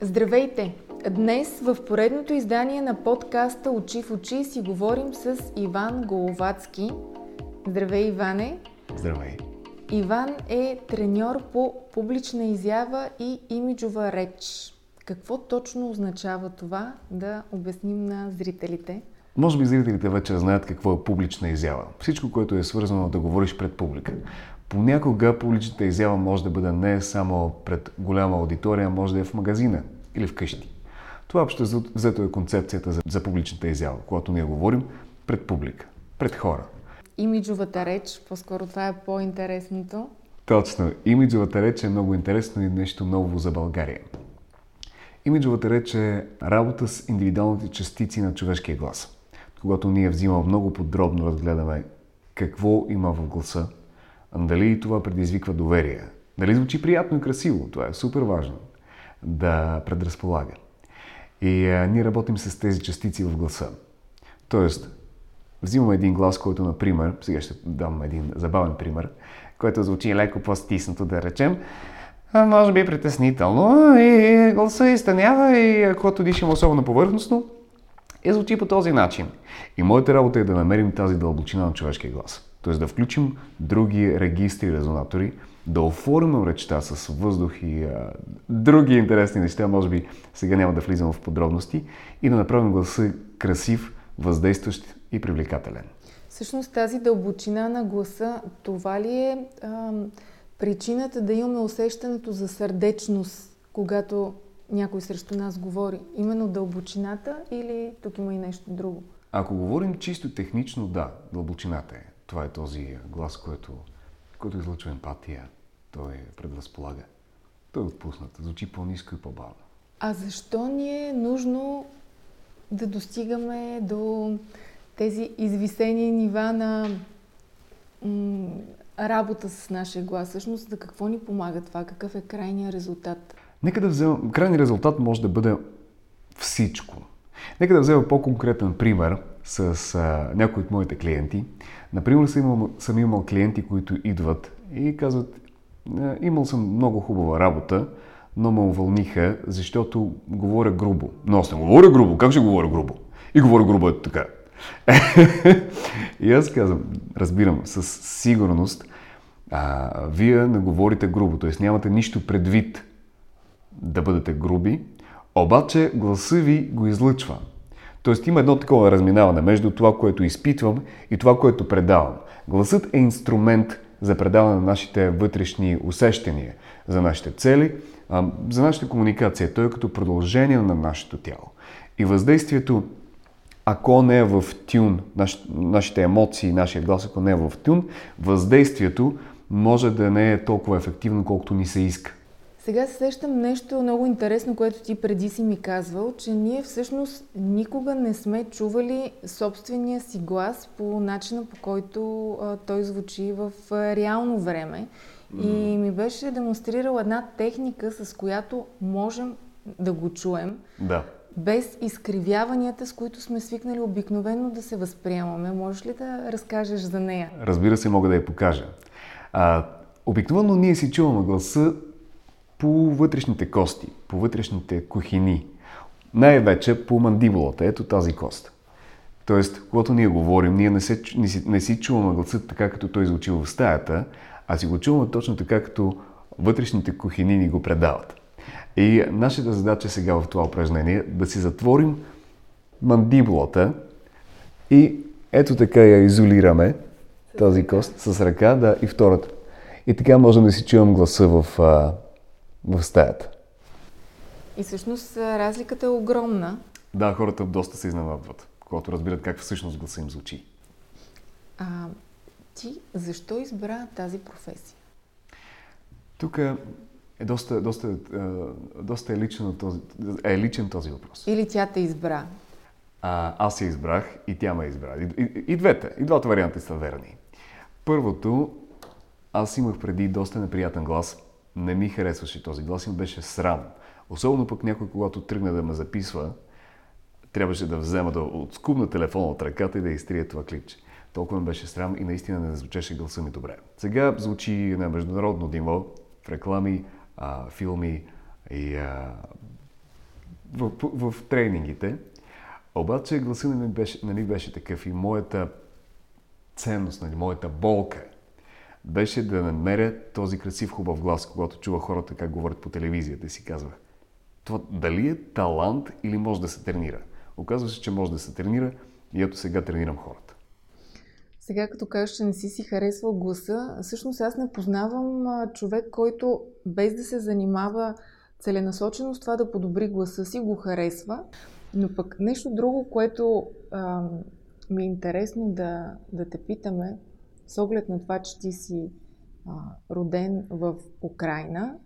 Здравейте! Днес в поредното издание на подкаста Очи в очи си говорим с Иван Головацки. Здравей, Иване! Здравей! Иван е треньор по публична изява и имиджова реч. Какво точно означава това да обясним на зрителите? Може би зрителите вече знаят какво е публична изява. Всичко, което е свързано да говориш пред публика. Понякога публичната изява може да бъде не само пред голяма аудитория, може да е в магазина или вкъщи. Това общо взето е концепцията за, за публичната изява, когато ние говорим пред публика, пред хора. Имиджовата реч, по-скоро това е по-интересното. Точно. Имиджовата реч е много интересно и нещо ново за България. Имиджовата реч е работа с индивидуалните частици на човешкия глас. Когато ние взимаме много подробно разгледаме какво има в гласа, дали това предизвиква доверие, дали звучи приятно и красиво, това е супер важно, да предразполага. И ние работим с тези частици в гласа. Тоест, взимаме един глас, който, например, сега ще дам един забавен пример, който звучи леко по-стиснато, да речем, може би притеснително и гласа изтънява и когато дишам особено повърхностно, и звучи по този начин. И моята работа е да намерим тази дълбочина на човешкия глас. Т.е. да включим други регистри, резонатори, да оформим речта с въздух и а, други интересни неща, може би сега няма да влизам в подробности, и да направим гласа красив, въздействащ и привлекателен. Всъщност тази дълбочина на гласа, това ли е а, причината да имаме усещането за сърдечност, когато някой срещу нас говори? Именно дълбочината или тук има и нещо друго? Ако говорим чисто технично, да, дълбочината е. Това е този глас, който, който излъчва емпатия. Той предразполага. Той е отпуснат. Звучи по-низко и по-бавно. А защо ни е нужно да достигаме до тези извисени нива на м- работа с нашия глас? Всъщност, за какво ни помага това? Какъв е крайният резултат? Нека да взема... Крайният резултат може да бъде всичко. Нека да взема по-конкретен пример с а, някои от моите клиенти. Например, съм имал, съм имал клиенти, които идват и казват, «Е, имал съм много хубава работа, но ме увълниха, защото говоря грубо. Но аз не говоря грубо. Как ще говоря грубо? И говоря грубо е така. и аз казвам, разбирам, със сигурност, а, вие не говорите грубо, т.е. нямате нищо предвид да бъдете груби, обаче гласа ви го излъчва. Тоест има едно такова разминаване между това, което изпитвам и това, което предавам. Гласът е инструмент за предаване на нашите вътрешни усещания, за нашите цели, за нашата комуникация. Той е като продължение на нашето тяло. И въздействието, ако не е в тюн, нашите емоции, нашия глас, ако не е в тюн, въздействието може да не е толкова ефективно, колкото ни се иска. Сега се сещам нещо много интересно, което ти преди си ми казвал, че ние всъщност никога не сме чували собствения си глас по начина по който а, той звучи в а, реално време. И ми беше демонстрирал една техника, с която можем да го чуем. Да. Без изкривяванията, с които сме свикнали обикновено да се възприемаме. Можеш ли да разкажеш за нея? Разбира се, мога да я покажа. А, обикновено ние си чуваме гласа по вътрешните кости, по вътрешните кухини. Най-вече по мандибулата, ето тази кост. Тоест, когато ние говорим, ние не, се, не, си, не си чуваме гласът така, като той звучи в стаята, а си го чуваме точно така, като вътрешните кухини ни го предават. И нашата задача сега в това упражнение е да си затворим мандибулата и ето така я изолираме, тази кост, с ръка, да, и втората. И така можем да си чувам гласа в в стаята. И всъщност разликата е огромна. Да, хората доста се изненадват, когато разбират как всъщност гласа им звучи. А ти защо избра тази професия? Тук е доста, доста, доста е, личен този, е личен този въпрос. Или тя те избра? А, аз я избрах и тя ме избра. И, и, и двете. И двата варианта са верни. Първото, аз имах преди доста неприятен глас не ми харесваше този глас и беше срам. Особено пък някой, когато тръгна да ме записва, трябваше да взема да отскубна телефона от ръката и да изтрия това клипче. Толкова ми беше срам и наистина не звучеше гласа ми добре. Сега звучи на международно ниво в реклами, а, филми и а, в, в, в тренингите. Обаче гласа не беше, нали беше такъв и моята ценност, нали, моята болка беше да намеря този красив хубав глас, когато чува хората как говорят по телевизията и си казвах, това дали е талант или може да се тренира. Оказва се, че може да се тренира и ето сега тренирам хората. Сега като кажеш, че не си си харесвал гласа, всъщност аз не познавам човек, който без да се занимава целенасочено с това да подобри гласа си, го харесва. Но пък нещо друго, което а, ми е интересно да, да те питаме, с оглед на това, че ти си а, роден в Украина,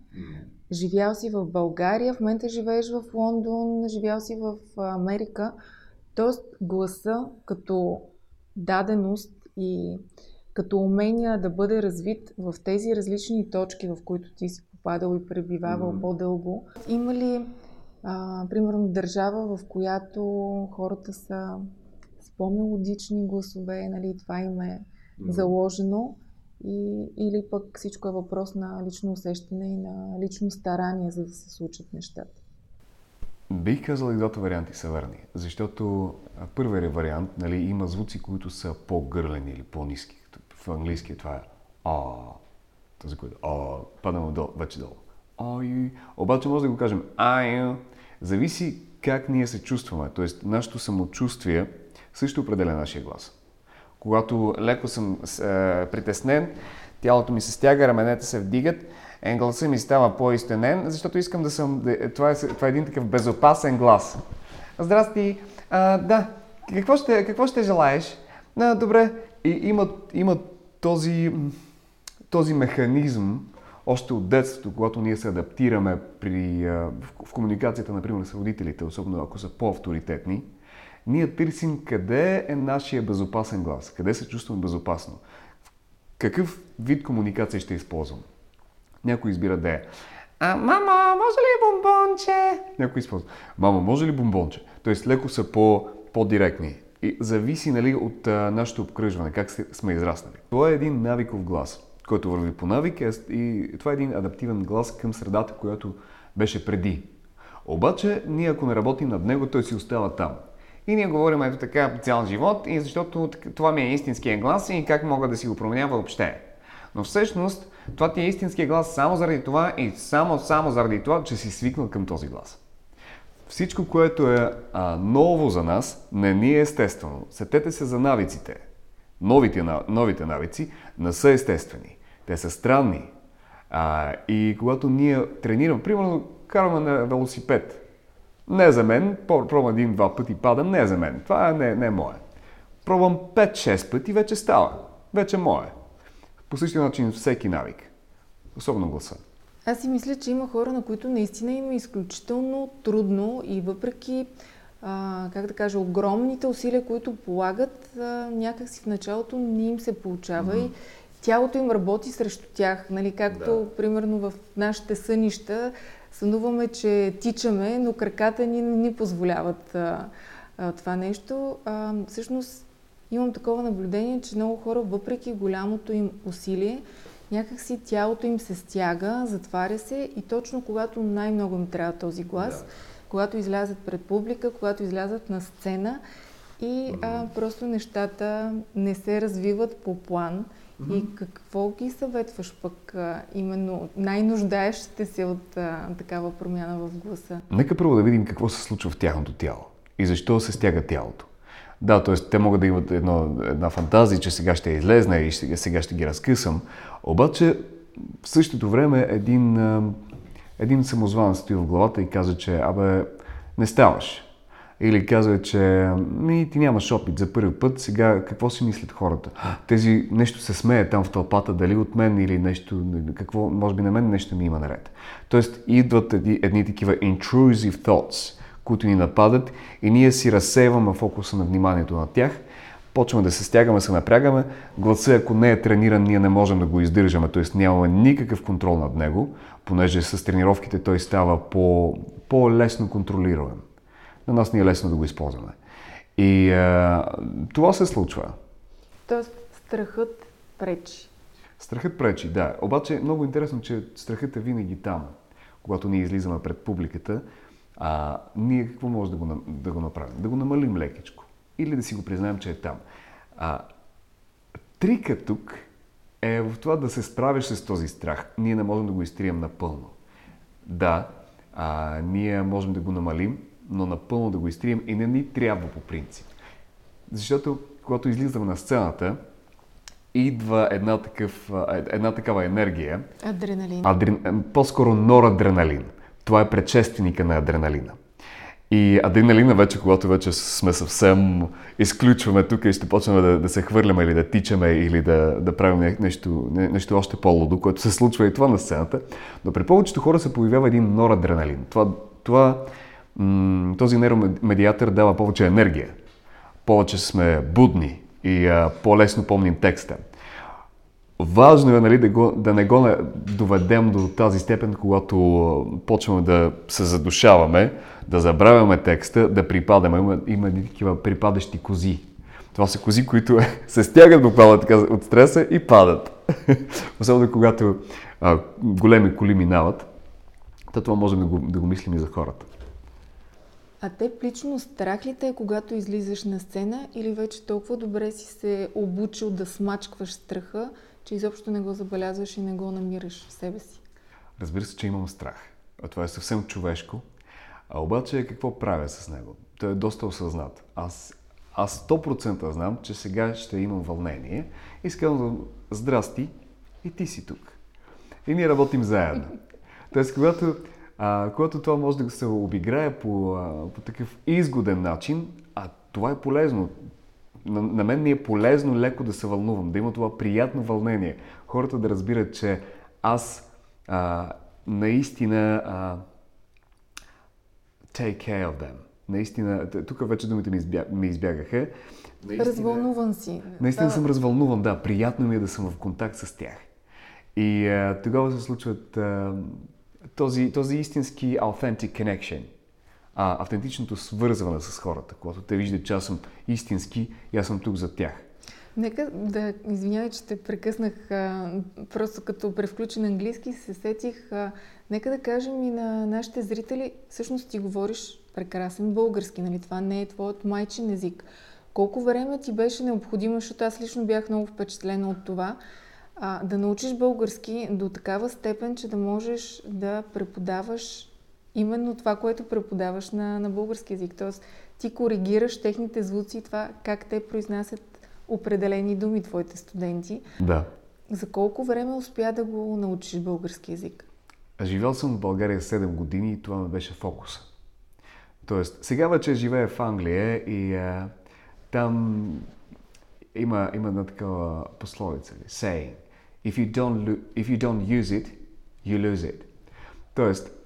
живял си в България, в момента живееш в Лондон, живял си в Америка. Тоест гласа като даденост и като умения да бъде развит в тези различни точки, в които ти си попадал и пребивавал mm-hmm. по-дълго. Има ли, а, примерно, държава, в която хората са с по-мелодични гласове, нали, това им е. Заложено, и, или пък всичко е въпрос на лично усещане и на лично старание, за да се случат нещата? Бих казал и двата варианти са верни, защото първият вариант нали, има звуци, които са по-гърлени или по-низки. В английски това е а, този, който а, падаме долу, вече долу. Ай, обаче може да го кажем ай, зависи как ние се чувстваме, т.е. нашето самочувствие също определя нашия глас. Когато леко съм е, притеснен, тялото ми се стяга, раменете се вдигат, гласа ми става по-изтенен, защото искам да съм... Това е, това е един такъв безопасен глас. Здрасти! А, да, какво ще, какво ще желаеш? А, добре. И има, има този, този механизъм, още от детството, когато ние се адаптираме при, в комуникацията, например, с родителите, особено ако са по-авторитетни, ние търсим къде е нашия безопасен глас, къде се чувствам безопасно, какъв вид комуникация ще използвам. Някой избира да е а, мама, може ли бомбонче? Някой използва. Мама, може ли бомбонче? Тоест леко са по, по-директни. И зависи нали, от а, нашето обкръжване, как сме израснали. Това е един навиков глас, който върви по навик и това е един адаптивен глас към средата, която беше преди. Обаче, ние ако не работим над него, той си остава там. И ние говорим ето така цял живот, и защото това ми е истинския глас и как мога да си го променя въобще. Но всъщност това ти е истинския глас само заради това и само, само заради това, че си свикнал към този глас. Всичко, което е а, ново за нас, не ни е естествено. Сетете се за навиците. Новите, новите навици не са естествени. Те са странни. А, и когато ние тренираме, примерно караме на велосипед, не за мен, пробвам един-два пъти падам, не за мен. Това не, не е мое. Пробвам 5-6 пъти, вече става. Вече мое. По същия начин всеки навик. Особено гласа. Аз си мисля, че има хора, на които наистина има изключително трудно и въпреки, а, как да кажа, огромните усилия, които полагат, а, някакси в началото не им се получава mm-hmm. и тялото им работи срещу тях. Нали? Както, да. примерно, в нашите сънища сънуваме, че тичаме, но краката ни не ни позволяват а, а, това нещо. А, всъщност имам такова наблюдение, че много хора, въпреки голямото им усилие, някакси тялото им се стяга, затваря се и точно когато най-много им трябва този глас, да. когато излязат пред публика, когато излязат на сцена и а, просто нещата не се развиват по план. Mm-hmm. И какво ги съветваш пък а, именно най-нуждаещите се от а, такава промяна в гласа? Нека първо да видим какво се случва в тяхното тяло и защо се стяга тялото. Да, т.е. те могат да имат едно, една фантазия, че сега ще излезна и ще, сега ще ги разкъсам. Обаче в същото време един, един самозван стои в главата и каза, че абе, не ставаш. Или казва, че ми, ти нямаш опит за първи път, сега какво си мислят хората? Тези нещо се смее там в тълпата, дали от мен или нещо, какво, може би на мен нещо ми има наред. Тоест идват едни, едни такива intrusive thoughts, които ни нападат и ние си разсейваме фокуса на вниманието на тях, почваме да се стягаме, се напрягаме, гласа, ако не е трениран, ние не можем да го издържаме, т.е. нямаме никакъв контрол над него, понеже с тренировките той става по, по-лесно контролируем на нас ни е лесно да го използваме. И а, това се случва. Тоест, страхът пречи. Страхът пречи, да. Обаче много интересно, че страхът е винаги там, когато ние излизаме пред публиката. А, ние какво може да го, да го направим? Да го намалим лекичко. Или да си го признаем, че е там. А, трика тук е в това да се справиш с този страх. Ние не можем да го изтрием напълно. Да, а, ние можем да го намалим, но напълно да го изтрием и не ни трябва по принцип. Защото когато излизаме на сцената, идва една, такъв, една такава енергия. Адреналин. Адрен, по-скоро норадреналин. Това е предшественика на адреналина. И адреналина вече, когато вече сме съвсем изключваме тук и ще почнем да, да се хвърляме или да тичаме или да, да правим нещо, нещо още по-лудо, което се случва и това на сцената. Но при повечето хора се появява един норадреналин. Това, това, този нейромедиатор дава повече енергия. Повече сме будни и а, по-лесно помним текста. Важно е нали, да, го, да не го доведем до тази степен, когато почваме да се задушаваме, да забравяме текста, да припадаме. Има, има такива припадащи кози. Това са кози, които се стягат буквално така от стреса и падат. Особено когато а, големи коли минават. То това можем да го, да го мислим и за хората. А те лично страх ли те е, когато излизаш на сцена или вече толкова добре си се обучил да смачкваш страха, че изобщо не го забелязваш и не го намираш в себе си? Разбира се, че имам страх. А това е съвсем човешко. А обаче какво правя с него? Той е доста осъзнат. Аз, аз 100% знам, че сега ще имам вълнение и казвам, здрасти, и ти си тук. И ние работим заедно. Тоест, когато, а, когато това може да се обиграе по, а, по такъв изгоден начин, а това е полезно на, на мен ми е полезно леко да се вълнувам, да има това приятно вълнение. Хората да разбират, че аз а, наистина а, take care of them. Наистина, тук вече думите ми, избя, ми избягаха. Наистина, развълнуван си. Наистина да. съм развълнуван, да. Приятно ми е да съм в контакт с тях. И а, тогава се случват а, този, този истински authentic connection – а, автентичното свързване с хората, когато те виждат, че аз съм истински и аз съм тук за тях. Нека да, извинявай, че те прекъснах, а, просто като превключен английски се сетих. А, нека да кажем и на нашите зрители, всъщност ти говориш прекрасен български, нали? Това не е твоят майчин език. Колко време ти беше необходимо, защото аз лично бях много впечатлена от това, а, да научиш български до такава степен, че да можеш да преподаваш именно това, което преподаваш на, на български язик. Тоест, ти коригираш техните звуци и това как те произнасят определени думи, твоите студенти. Да. За колко време успя да го научиш български язик? Живял съм в България 7 години и това ме беше фокуса. Тоест, сега вече живея в Англия и а, там има, има една такава пословица, saying, if you, don't, if you don't use it, you lose it. Тоест,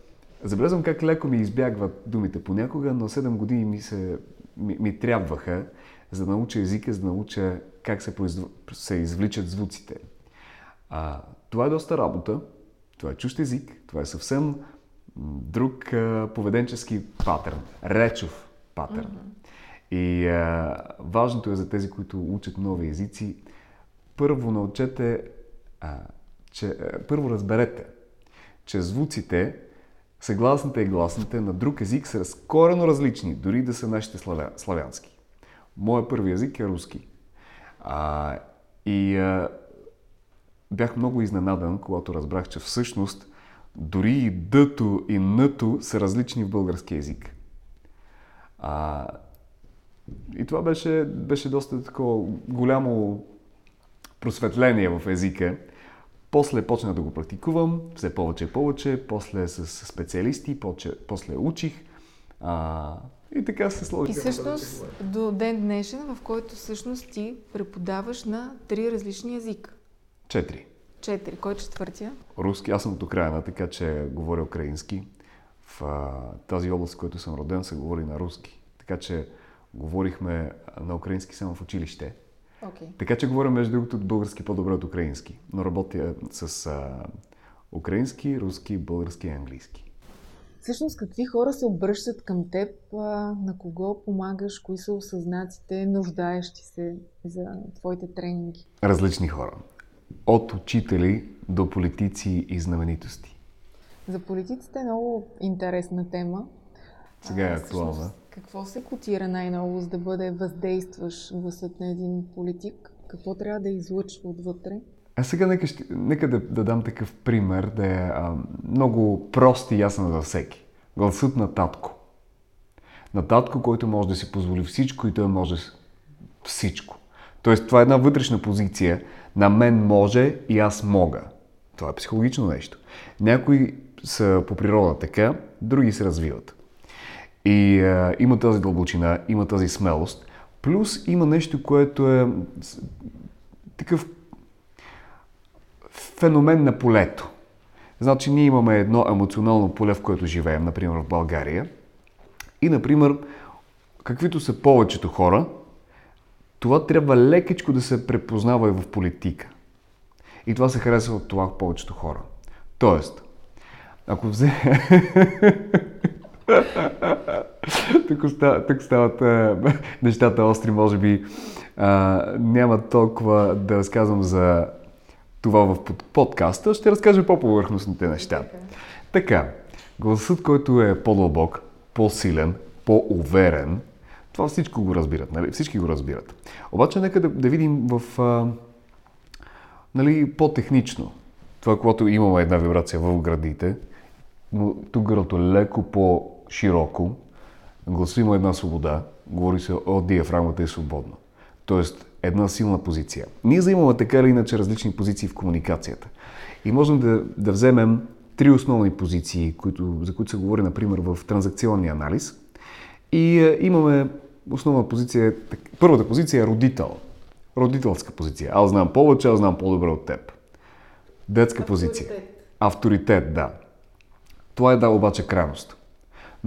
Забелязвам как леко ми избягват думите понякога, но 7 години ми, се, ми, ми трябваха, за да науча езика, за да науча как се, произв... се извличат звуците. А, това е доста работа, това е чущ език, това е съвсем друг а, поведенчески патърн, речов патърн. Mm-hmm. И а, важното е за тези, които учат нови езици, първо научете, а, че, а, първо разберете, че звуците Съгласните и гласните на друг език са корено различни, дори да са нашите славя, славянски. Моя първи език е руски. А, и а, бях много изненадан, когато разбрах, че всъщност дори и дъто и нъто са различни в български език. А, и това беше, беше доста такова голямо просветление в езика. После почнах да го практикувам, все повече и повече, после с специалисти, после учих. А, и така се сложи. И всъщност до ден днешен, в който всъщност ти преподаваш на три различни езика. Четири. Четири. Кой е четвъртия? Руски. Аз съм от Украина, така че говоря украински. В а, тази област, в която съм роден, се говори на руски. Така че говорихме на украински само в училище. Okay. Така че говоря, между другото, български по-добре от украински. Но работя с а, украински, руски, български и английски. Всъщност, какви хора се обръщат към теб, на кого помагаш, кои са осъзнатите, нуждаещи се за твоите тренинги? Различни хора. От учители до политици и знаменитости. За политиците е много интересна тема. Сега е актуална. Какво се котира най-ново, за да бъде въздействаш гласът на един политик? Какво трябва да излъчва отвътре? А сега нека, ще, нека да, да дам такъв пример, да е а, много прост и ясен за всеки. Гласът на татко. На татко, който може да си позволи всичко и той може всичко. Тоест, това е една вътрешна позиция. На мен може и аз мога. Това е психологично нещо. Някои са по природа така, други се развиват. И а, има тази дълбочина, има тази смелост. Плюс има нещо, което е такъв феномен на полето. Значи ние имаме едно емоционално поле, в което живеем, например в България. И, например, каквито са повечето хора, това трябва лекичко да се препознава и в политика. И това се харесва от това повечето хора. Тоест, ако взе... тук, остава, тук стават а, нещата остри, може би а, няма толкова да разказвам за това в подкаста, ще разкажа по-повърхностните неща. Така, гласът, който е по-дълбок, по-силен, по-уверен, това всичко го разбират, нали? Всички го разбират. Обаче нека да, да видим в а, нали, по-технично. Това, когато имаме една вибрация в градите, но тук гърлото е леко по-широко, гласа има една свобода, говори се от диафрагмата е свободно. Тоест, една силна позиция. Ние заимаме така или иначе различни позиции в комуникацията. И можем да, да вземем три основни позиции, които, за които се говори, например, в транзакционния анализ. И е, имаме основна позиция, първата позиция е родител. Родителска позиция. Аз знам повече, аз знам по-добре от теб. Детска Авторитет. позиция. Авторитет, да. Това е да, обаче крайност.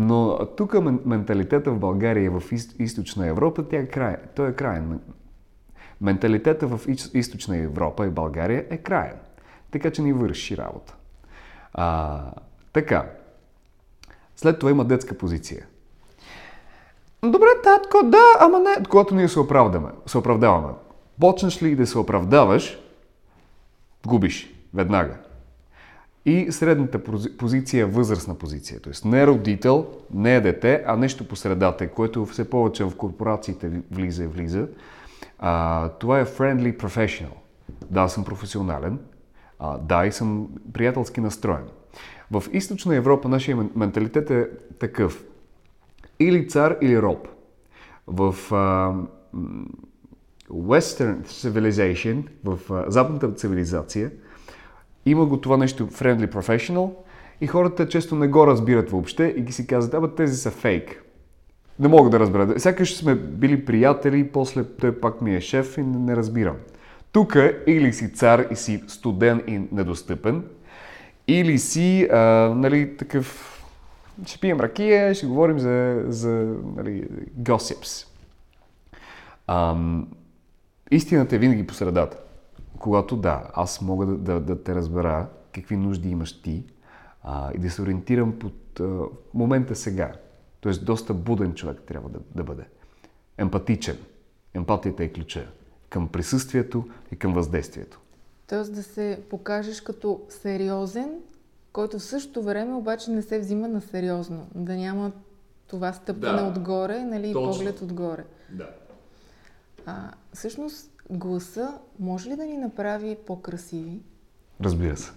Но тук менталитета в България и в източна Европа, тя е край. Той е краен. Менталитета в източна Европа и България е краен. Така че ни върши работа. А, така. След това има детска позиция. Добре, татко, да, ама не. Когато ние се оправдаме, се оправдаваме. Почнеш ли да се оправдаваш, губиш веднага. И средната позиция е възрастна позиция. Т.е. не родител, не е дете, а нещо по средата, което все повече в корпорациите влиза и влиза. А, това е friendly professional. Да, съм професионален. А, да, и съм приятелски настроен. В източна Европа нашия менталитет е такъв. Или цар, или роб. В а, Western Civilization, в а, западната цивилизация, има го това нещо friendly professional и хората често не го разбират въобще и ги си казват, абе тези са фейк. Не мога да разбера. Сякаш сме били приятели, после той пак ми е шеф и не, разбирам. Тук или си цар и си студен и недостъпен, или си а, нали, такъв... Ще пием ракия, ще говорим за, за нали, gossips. Ам, истината е винаги по средата. Когато да, аз мога да, да, да те разбера какви нужди имаш ти а, и да се ориентирам под а, момента сега. Тоест, доста буден човек трябва да, да бъде. Емпатичен. Емпатията е ключа към присъствието и към въздействието. Тоест да се покажеш като сериозен, който в същото време обаче не се взима на сериозно. Да няма това стъпване да. отгоре, нали, и поглед отгоре. Да. А, всъщност, гласа може ли да ни направи по-красиви? Разбира се.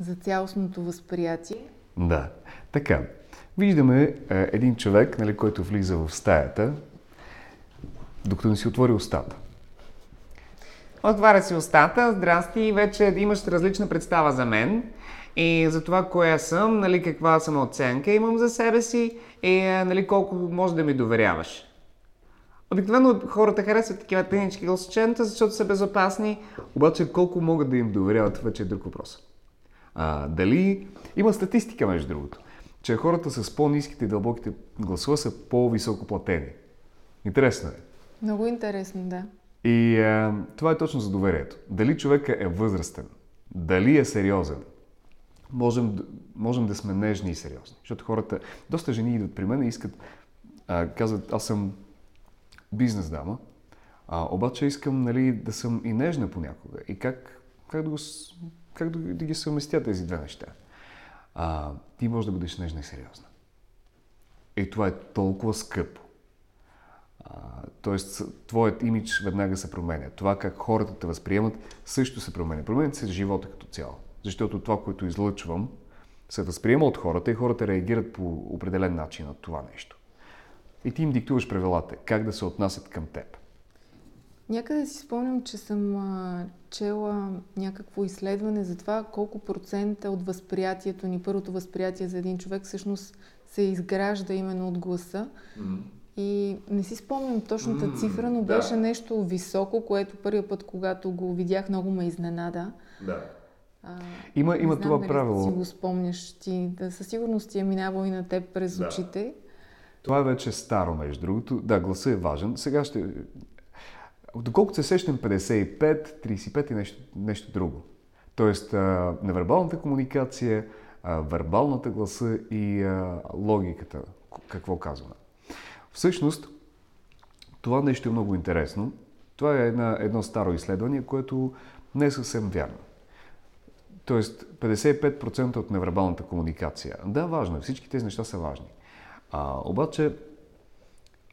За цялостното възприятие? Да. Така, Виждаме е, един човек, нали, който влиза в стаята, докато не си отвори устата. Отваря си устата, здрасти, вече имаш различна представа за мен и за това кое съм, нали, каква самооценка имам за себе си и е, нали, колко може да ми доверяваш. Обикновено хората харесват такива тънички гласчета, защото са безопасни. Обаче колко могат да им доверяват, вече е друг въпрос. А, дали има статистика, между другото че хората с по-низките и дълбоките гласове са по-високо платени. Интересно е. Много интересно, да. И а, това е точно за доверието. Дали човека е възрастен, дали е сериозен, можем, можем да сме нежни и сериозни. Защото хората, доста жени идват при мен и искат, а, казват, аз съм бизнес дама, а, обаче искам нали, да съм и нежна понякога. И как, как, да, го, как да, да ги съвместя тези две неща? а, ти можеш да бъдеш нежна и сериозна. И това е толкова скъпо. А, тоест, твоят имидж веднага се променя. Това как хората те възприемат също се променя. Променя се живота като цяло. Защото това, което излъчвам, се възприема от хората и хората реагират по определен начин на това нещо. И ти им диктуваш правилата, как да се отнасят към теб. Някъде си спомням, че съм а, чела някакво изследване за това колко процента от възприятието ни, първото възприятие за един човек всъщност се изгражда именно от гласа. Mm. И не си спомням точната mm, цифра, но да. беше нещо високо, което първия път, когато го видях, много ме изненада. Да. А, има има знам, това дали правило. си го спомняш ти. Да, със сигурност ти е минавал и на теб през да. очите. Това е вече старо, между другото. Да, гласа е важен. Сега ще... Доколкото се сещам 55, 35 и нещо, нещо друго. Тоест, невербалната комуникация, вербалната гласа и логиката, какво казваме. Всъщност, това нещо е много интересно. Това е една, едно старо изследване, което не е съвсем вярно. Тоест, 55% от невербалната комуникация. Да, важно е. Всички тези неща са важни. А, обаче,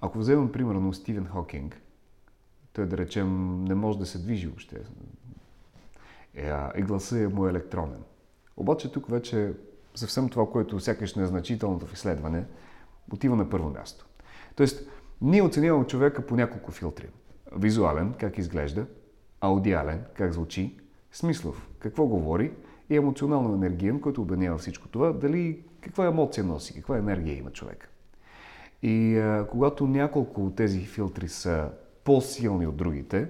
ако вземем примерно Стивен Хокинг, той да речем не може да се движи въобще. Е, и гласа е му електронен. Обаче тук вече съвсем това, което сякаш незначителното в изследване, отива на първо място. Тоест, ние оценяваме човека по няколко филтри. Визуален, как изглежда, аудиален, как звучи, смислов, какво говори и емоционално енергиен, който обединява всичко това, дали каква емоция носи, каква енергия има човек. И а, когато няколко от тези филтри са по-силни от другите,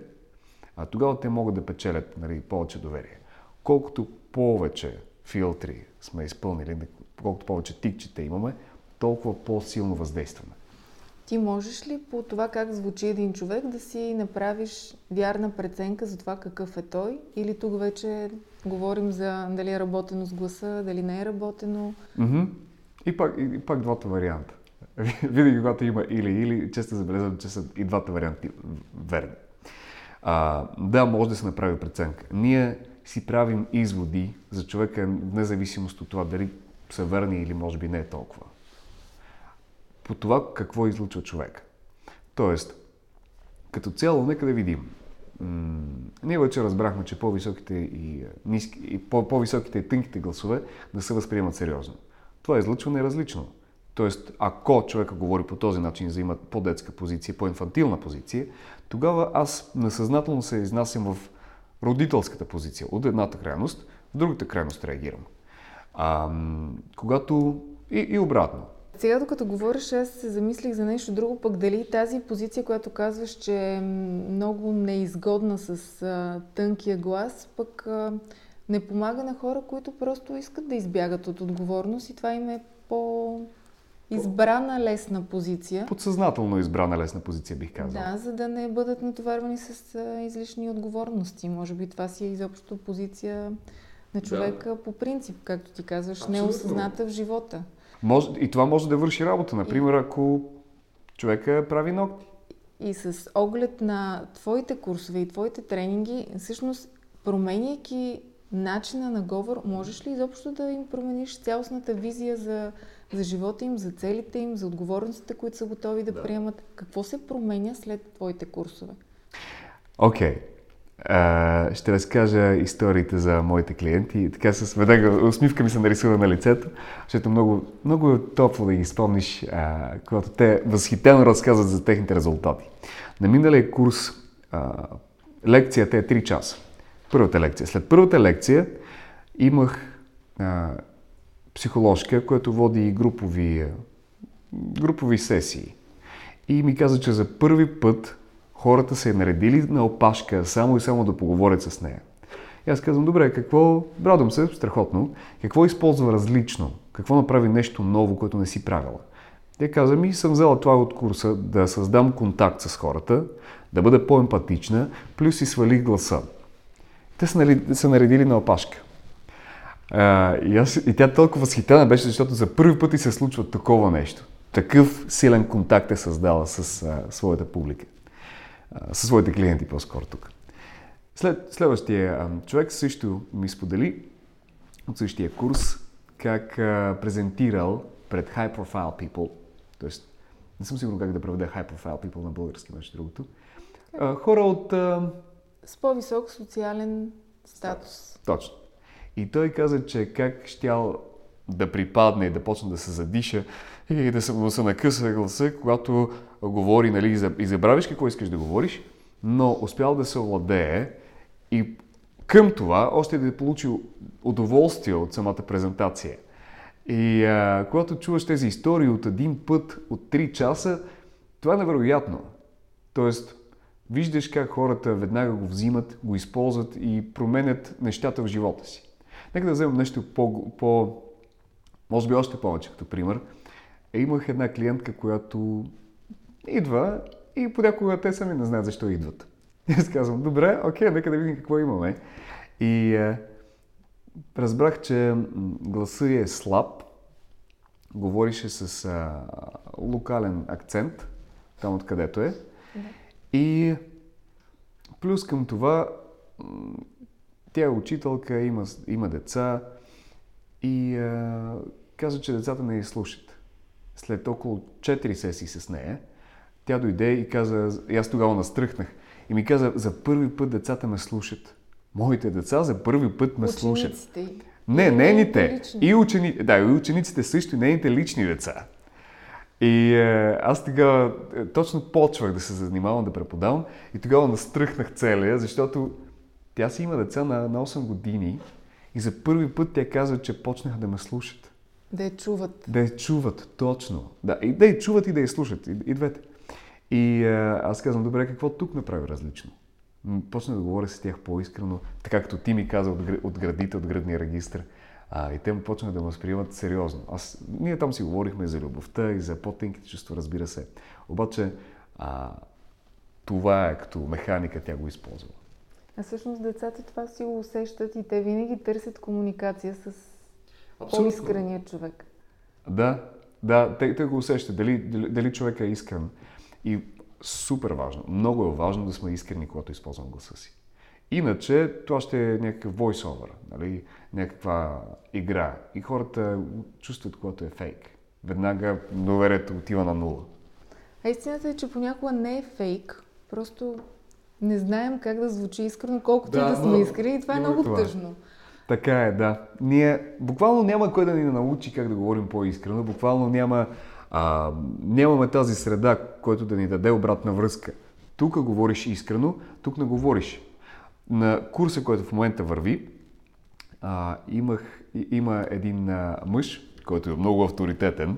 а тогава те могат да печелят нали, повече доверие. Колкото повече филтри сме изпълнили, колкото повече тикчета имаме, толкова по-силно въздействаме. Ти можеш ли по това как звучи един човек да си направиш вярна преценка за това какъв е той? Или тук вече говорим за дали е работено с гласа, дали не е работено? Mm-hmm. И, пак, и, и пак двата варианта. Винаги, когато има или-или, често забелязвам, че са и двата варианти верни. А, да, може да се направи преценка. Ние си правим изводи за човека, независимост от това дали са верни или може би не е толкова по това какво излучва човек. Тоест, като цяло, нека да видим. Ние вече разбрахме, че по-високите и, е, ниски, и по-високите и тънките гласове не се възприемат сериозно. Това излъчване е различно. Тоест, ако човека говори по този начин, заима по-детска позиция, по-инфантилна позиция, тогава аз несъзнателно се изнасям в родителската позиция. От едната крайност, в другата крайност реагирам. А, когато и, и обратно. Сега, докато говориш, аз се замислих за нещо друго, пък дали тази позиция, която казваш, че е много неизгодна с а, тънкия глас, пък а, не помага на хора, които просто искат да избягат от отговорност и това им е по избрана лесна позиция. Подсъзнателно избрана лесна позиция, бих казал. Да, за да не бъдат натоварвани с а, излишни отговорности. Може би това си е изобщо позиция на човека да. по принцип, както ти казваш, неосъзната в живота. Може, и това може да върши работа. Например, ако човека прави ногти. И с оглед на твоите курсове и твоите тренинги, всъщност, променяйки начина на говор, можеш ли изобщо да им промениш цялостната визия за, за живота им, за целите им, за отговорностите, които са готови да, да. приемат? Какво се променя след твоите курсове? Окей. Okay ще разкажа историите за моите клиенти. Така с веднага усмивка ми се нарисува на лицето, защото много, много е топло да ги спомниш, а, когато те възхитено разказват за техните резултати. На миналия курс а, лекцията е 3 часа. Първата лекция. След първата лекция имах а, психоложка, която води групови, групови сесии. И ми каза, че за първи път хората се е наредили на опашка само и само да поговорят с нея. И аз казвам, добре, какво, радвам се, страхотно, какво използва различно, какво направи нещо ново, което не си правила. Тя каза ми, съм взела това от курса да създам контакт с хората, да бъда по-емпатична, плюс и свалих гласа. Те са, нали, наредили на опашка. А, и, аз, и тя толкова възхитена беше, защото за първи път и се случва такова нещо. Такъв силен контакт е създала с а, своята публика със своите клиенти по-скоро тук. След, следващия човек също ми сподели от същия курс как а, презентирал пред high profile people, Тоест, не съм сигурен как да преведа high profile people на български, между другото. А, хора от... А... С по-висок социален статус. Точно. И той каза, че как щял да припадне и да почне да се задиша и да се, да се накъса гласа, когато говори, нали, и забравиш какво искаш да говориш, но успял да се овладее и към това още да е получил удоволствие от самата презентация. И а, когато чуваш тези истории от един път, от 3 часа, това е невероятно. Тоест, виждаш как хората веднага го взимат, го използват и променят нещата в живота си. Нека да вземем нещо по, по може би още повече като пример. Имах една клиентка, която идва и понякога те сами не знаят защо идват. И аз казвам, добре, окей, нека да видим какво имаме. И е, разбрах, че гласа е слаб, говорише с е, локален акцент, там откъдето е. И плюс към това, тя е учителка, има, има деца и е, каза, че децата не я слушат. След около 4 сесии с нея, тя дойде и каза, и аз тогава настръхнах, и ми каза, за първи път децата ме слушат. Моите деца за първи път ме слушат. Не, нейните. И учениците. Да, и учениците също, и нейните лични деца. И е, аз тогава е, точно почвах да се занимавам да преподавам и тогава настръхнах целия, защото тя си има деца на, на 8 години и за първи път тя казва, че почнаха да ме слушат. Да я чуват. Да я чуват, точно. Да, и да я чуват и да я слушат. И, и двете. И а, аз казвам, добре, какво тук направи различно? Почна да говоря с тях по-искрено, така както ти ми каза от, от градите, от градния регистр. А, и те му почнаха да ме възприемат сериозно. Аз, ние там си говорихме за любовта и за по-тънките чувства, разбира се. Обаче а, това е като механика, тя го използва. А всъщност децата това си го усещат и те винаги търсят комуникация с по-искрения човек. Да, да, те, те го усещат. Дали, дали, дали човек е искрен. И супер важно, много е важно да сме искрени, когато използвам гласа си. Иначе това ще е някакъв voice-over, нали? някаква игра. И хората чувстват, когато е фейк. Веднага доверието отива на нула. А истината е, че понякога не е фейк. Просто не знаем как да звучи искрено, колкото да, и да сме искрени. И това е много това. тъжно. Така е, да. Ние буквално няма кой да ни научи как да говорим по-искрено. Буквално няма, а, нямаме тази среда, който да ни даде обратна връзка. Тук говориш искрено, тук не говориш. На курса, който в момента върви, а, имах, има един а, мъж, който е много авторитетен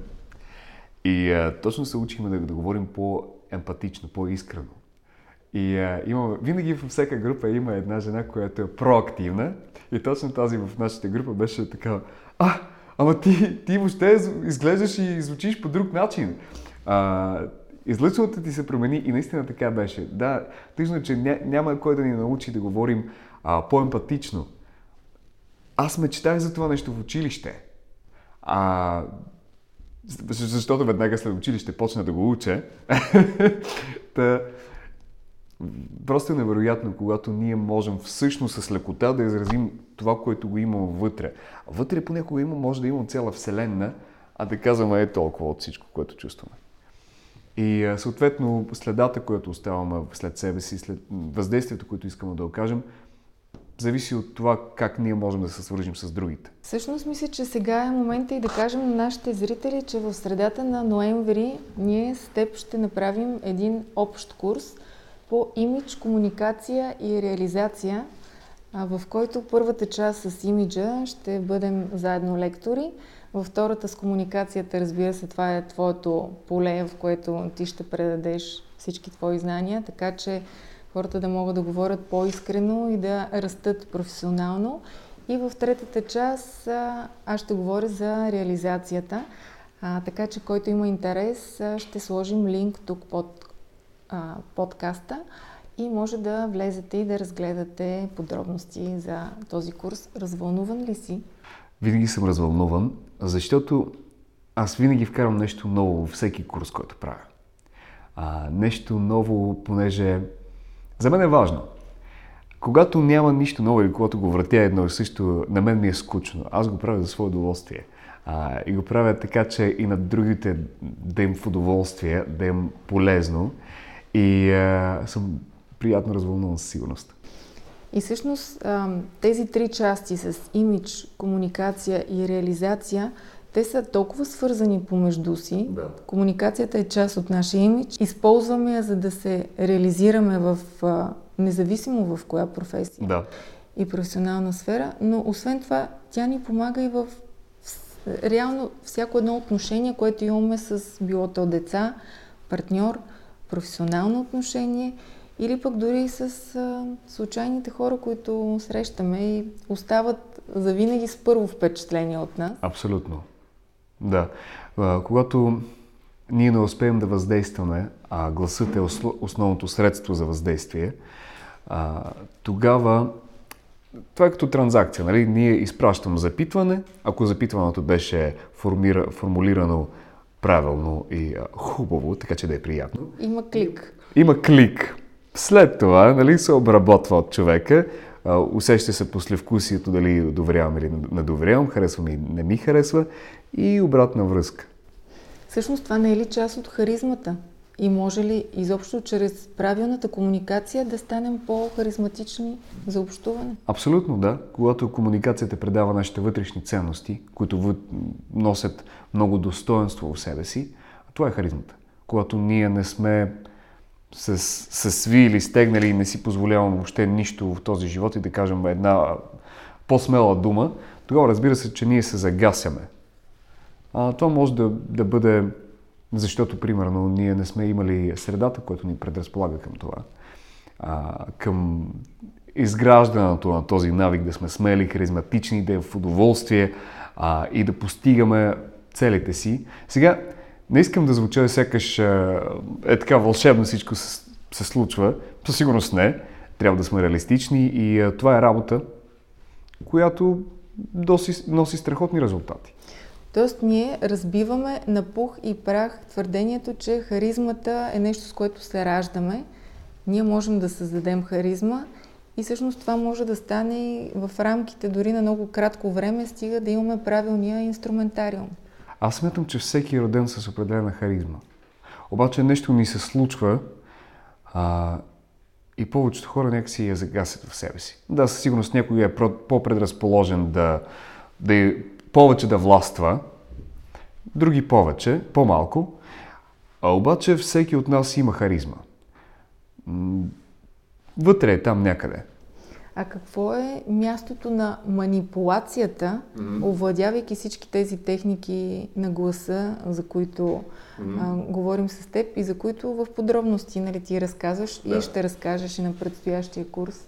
и а, точно се учихме да, да говорим по-емпатично, по-искрено. И а, има, винаги във всяка група има една жена, която е проактивна. И точно тази в нашата група беше така, а, ама ти, ти въобще изглеждаш и звучиш по друг начин. А, излъчването ти се промени и наистина така беше. Да, тъжно, че ня, няма кой да ни научи да говорим а, по-емпатично. Аз мечтах за това нещо в училище. А, защото веднага след училище почна да го уча. Просто е невероятно, когато ние можем всъщност с лекота да изразим това, което го има вътре. Вътре понякога има, може да има цяла вселена, а да казваме е толкова от всичко, което чувстваме. И съответно следата, която оставаме след себе си, след въздействието, което искаме да окажем, зависи от това как ние можем да се свържим с другите. Всъщност мисля, че сега е момента и да кажем на нашите зрители, че в средата на ноември ние с теб ще направим един общ курс – по имидж, комуникация и реализация, в който първата част с имиджа ще бъдем заедно лектори. Във втората с комуникацията, разбира се, това е твоето поле, в което ти ще предадеш всички твои знания, така че хората да могат да говорят по-искрено и да растат професионално. И в третата част аз ще говоря за реализацията. А, така че, който има интерес, ще сложим линк тук под а, подкаста и може да влезете и да разгледате подробности за този курс. Развълнуван ли си? Винаги съм развълнуван, защото аз винаги вкарам нещо ново във всеки курс, който правя. А, нещо ново, понеже за мен е важно. Когато няма нищо ново или когато го вратя едно и също, на мен ми е скучно. Аз го правя за свое удоволствие. А, и го правя така, че и на другите да им в удоволствие, да им полезно. И а, съм приятно развълнуван със сигурност. И всъщност тези три части с имидж, комуникация и реализация, те са толкова свързани помежду си. Да. Комуникацията е част от нашия имидж. Използваме я, за да се реализираме в независимо в коя професия да. и професионална сфера, но освен това тя ни помага и в реално всяко едно отношение, което имаме с било то деца, партньор, професионално отношение или пък дори с а, случайните хора, които срещаме и остават завинаги с първо впечатление от нас. Абсолютно. Да. А, когато ние не успеем да въздействаме, а гласът е основното средство за въздействие, а, тогава това е като транзакция. Нали? Ние изпращаме запитване. Ако запитването беше формира, формулирано правилно и а, хубаво, така че да е приятно. Има клик. Има клик. След това нали, се обработва от човека, а, усеща се послевкусието дали доверявам или не доверявам, харесва ми, не ми харесва и обратна връзка. Всъщност това не е ли част от харизмата? И може ли изобщо чрез правилната комуникация да станем по-харизматични за общуване? Абсолютно, да. Когато комуникацията предава нашите вътрешни ценности, които носят много достоинство в себе си, това е харизмата. Когато ние не сме се, се сви или стегнали и не си позволяваме въобще нищо в този живот и да кажем една по-смела дума, тогава разбира се, че ние се загасяме. А, това може да, да бъде защото, примерно, ние не сме имали средата, която ни предразполага към това. А, към изграждането на този навик да сме смели, харизматични, да е в удоволствие а, и да постигаме целите си. Сега, не искам да звуча сякаш а, е така вълшебно всичко се, се случва. Със сигурност не. Трябва да сме реалистични и а, това е работа, която носи, носи страхотни резултати. Тоест ние разбиваме на пух и прах твърдението, че харизмата е нещо, с което се раждаме. Ние можем да създадем харизма и всъщност това може да стане и в рамките дори на много кратко време, стига да имаме правилния инструментариум. Аз смятам, че всеки е роден с определена харизма. Обаче нещо ни се случва а, и повечето хора някакси я загасят в себе си. Да, със сигурност някой е по-предразположен да, да повече да властва, други повече, по-малко, а обаче всеки от нас има харизма. Вътре е там някъде. А какво е мястото на манипулацията, mm-hmm. овладявайки всички тези техники на гласа, за които mm-hmm. а, говорим с теб и за които в подробности нали, ти разказваш да. и ще разкажеш и на предстоящия курс?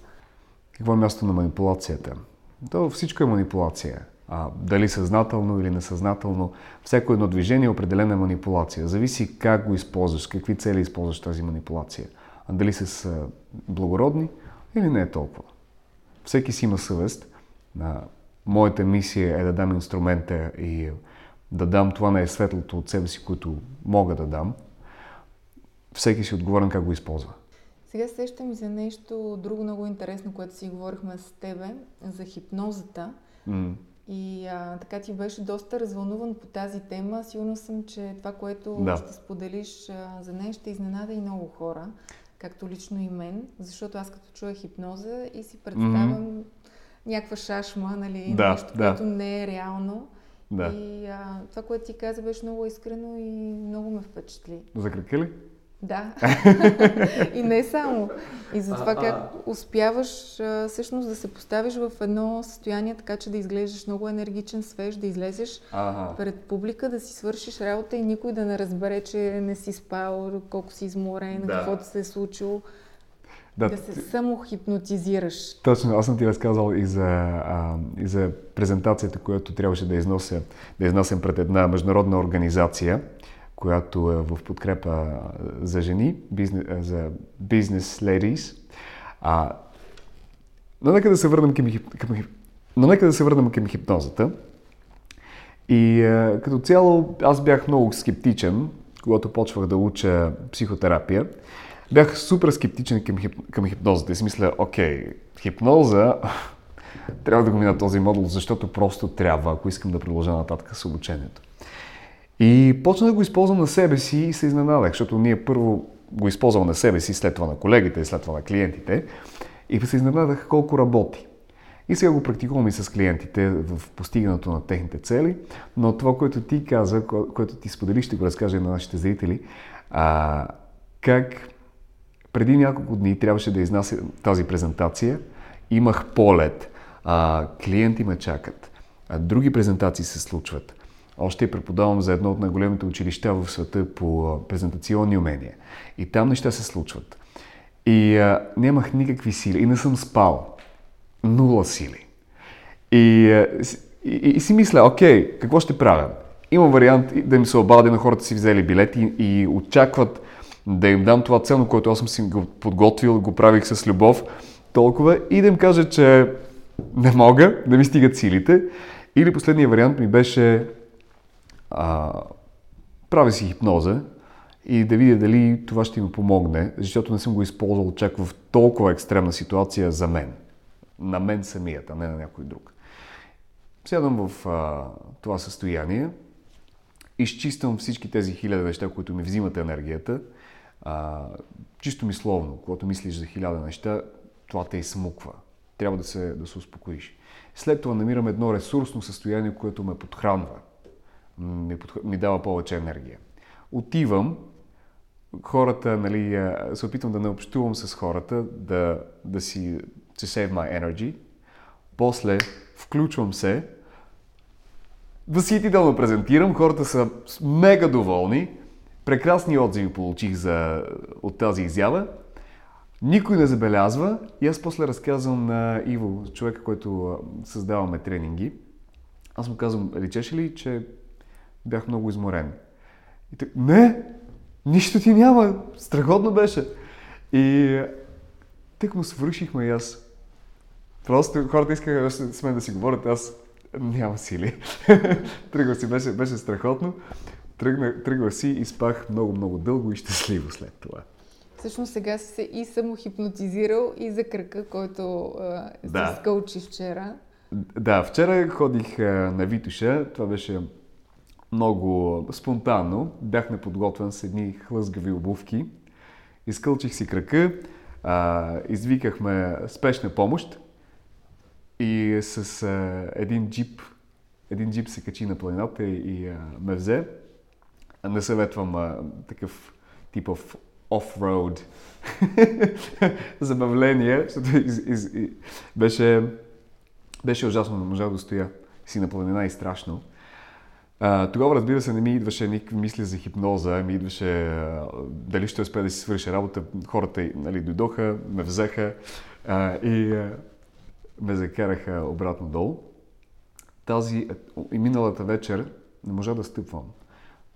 Какво е мястото на манипулацията? То всичко е манипулация а, дали съзнателно или несъзнателно, всяко едно движение е определена манипулация. Зависи как го използваш, какви цели използваш тази манипулация. А дали са благородни или не е толкова. Всеки си има съвест. А, моята мисия е да дам инструмента и да дам това на е светлото от себе си, което мога да дам. Всеки си отговорен как го използва. Сега сещам за нещо друго много интересно, което си говорихме с тебе, за хипнозата. Mm. И а, така ти беше доста развълнуван по тази тема. Сигурно съм, че това, което да. ще споделиш а, за нея, ще изненада и много хора, както лично и мен, защото аз като чуя хипноза и си представям mm-hmm. някаква шашма, нали, да, нещо, да. което не е реално. Да. И а, това, което ти каза, беше много искрено и много ме впечатли. За крака ли? Да. и не само. И за това как успяваш а, всъщност да се поставиш в едно състояние така, че да изглеждаш много енергичен, свеж, да излезеш ага. пред публика, да си свършиш работа и никой да не разбере, че не си спал, колко си изморен, да. какво ти се е случило. Да, да се само хипнотизираш. Точно, аз съм ти разказал и за, а, и за презентацията, която трябваше да износя, да изнасям пред една международна организация която е в подкрепа за жени, бизнес, за бизнес ladies. А, но нека да се върнем към, към, но нека да се върнем към хипнозата. И а, като цяло аз бях много скептичен, когато почвах да уча психотерапия. Бях супер скептичен към, хип, към хипнозата и си мисля, окей, хипноза, трябва да го мина този модул, защото просто трябва, ако искам да продължа нататък с обучението. И почна да го използвам на себе си и се изненадах, защото ние първо го използвам на себе си, след това на колегите, след това на клиентите. И се изненадах колко работи. И сега го практикувам и с клиентите в постигането на техните цели, но това, което ти каза, което ти сподели, ще го разкажа на нашите зрители, а, как преди няколко дни трябваше да изнася тази презентация, имах полет, а, клиенти ме чакат, а, други презентации се случват. Още преподавам за едно от най-големите училища в света по презентационни умения. И там неща се случват. И а, нямах никакви сили. И не съм спал. Нула сили. И, и, и си мисля, окей, какво ще правя? Има вариант да им се обадя на хората си взели билети и очакват да им дам това ценно, което аз съм си го подготвил, го правих с любов, толкова и да им кажа, че не мога, да ми стигат силите. Или последният вариант ми беше а, правя си хипноза и да видя дали това ще ми помогне, защото не съм го използвал чак в толкова екстремна ситуация за мен. На мен самият, а не на някой друг. Сядам в а, това състояние, изчиствам всички тези хиляди неща, които ми взимат енергията. А, чисто мисловно, когато мислиш за хиляда неща, това те изсмуква. Трябва да се, да се успокоиш. След това намирам едно ресурсно състояние, което ме подхранва ми, подх... ми дава повече енергия. Отивам, хората, нали, се опитвам да не общувам с хората, да, да си to save my energy. После включвам се, възхитително презентирам, хората са мега доволни, прекрасни отзиви получих за, от тази изява. Никой не забелязва и аз после разказвам на Иво, човека, който създаваме тренинги. Аз му казвам, речеш ли, че бях много изморен. И так, не, нищо ти няма, страхотно беше. И тък му свършихме и аз. Просто хората искаха с мен да си говорят, аз няма сили. тръгва си, беше, беше страхотно. Тръгна, тръгва си и спах много, много дълго и щастливо след това. Всъщност сега си се и самохипнотизирал и за кръка, който е, да. скълчи вчера. Да, вчера ходих на Витуша. Това беше много спонтанно. Бях неподготвен с едни хлъзгави обувки. Изкълчих си крака, а, извикахме спешна помощ и с а, един джип, един джип се качи на планината и а, ме взе. Не съветвам а, такъв типов оф-роуд забавление, защото из, из, из, беше, беше ужасно, не можах да стоя си на планина и страшно. Тогава, разбира се, не ми идваше никакви мисли за хипноза, ми идваше а, дали ще успея да си свърши работа. Хората нали, дойдоха, ме взеха а, и а, ме закараха обратно долу. Тази и миналата вечер не можа да стъпвам.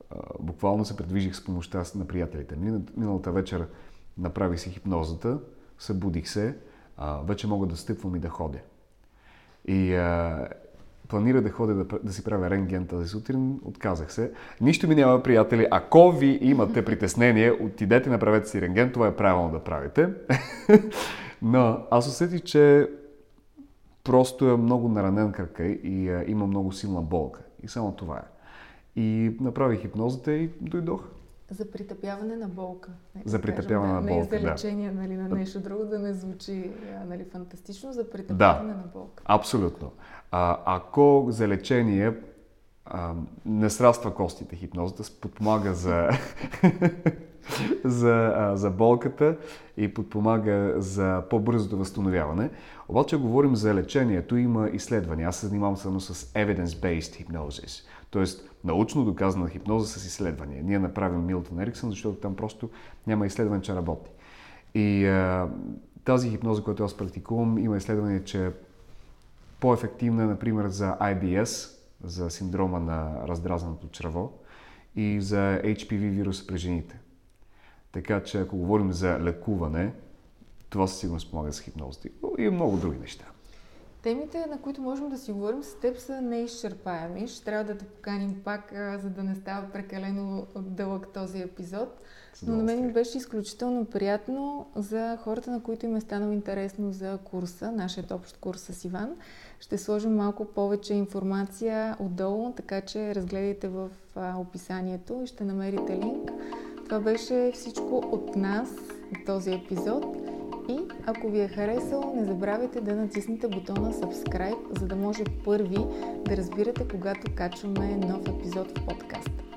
А, буквално се предвижих с помощта на приятелите. Миналата вечер направих си хипнозата, събудих се, а, вече мога да стъпвам и да ходя. И, а, планира да ходя да, да си правя рентген тази сутрин, отказах се. Нищо ми няма, приятели. Ако ви имате притеснение, отидете, направете си рентген, това е правилно да правите. Но аз усетих, че просто е много наранен кръка и а, има много силна болка. И само това е. И направих хипнозата и дойдох. За притъпяване на болка. За притъпяване на болка, Не за лечение да. нали, на нещо друго, да не звучи нали, фантастично, за притъпяване да, на болка. абсолютно. А, ако за лечение а, не сраства костите хипнозата, подпомага за, за, а, за болката и подпомага за по-бързото възстановяване. Обаче говорим за лечението, има изследвания. Аз се занимавам само с evidence-based hypnosis, т.е. научно доказана хипноза с изследвания. Ние направим Милтон Ериксън, защото там просто няма изследване, че работи. И а, тази хипноза, която аз практикувам, има изследване, че по-ефективна, например, за IBS, за синдрома на раздразеното чрево и за HPV вируса при жените. Така че ако говорим за лекуване, това със сигурност помага с хипнозата. И много други неща. Темите, на които можем да си говорим с теб, са неизчерпаеми. Ще трябва да те поканим пак, а, за да не става прекалено дълъг този епизод. Но на мен ми беше изключително приятно за хората, на които им е станало интересно за курса, нашият общ курс с Иван. Ще сложим малко повече информация отдолу, така че разгледайте в описанието и ще намерите линк. Това беше всичко от нас, от този епизод. И ако ви е харесал, не забравяйте да натиснете бутона Subscribe, за да може първи да разбирате, когато качваме нов епизод в подкаста.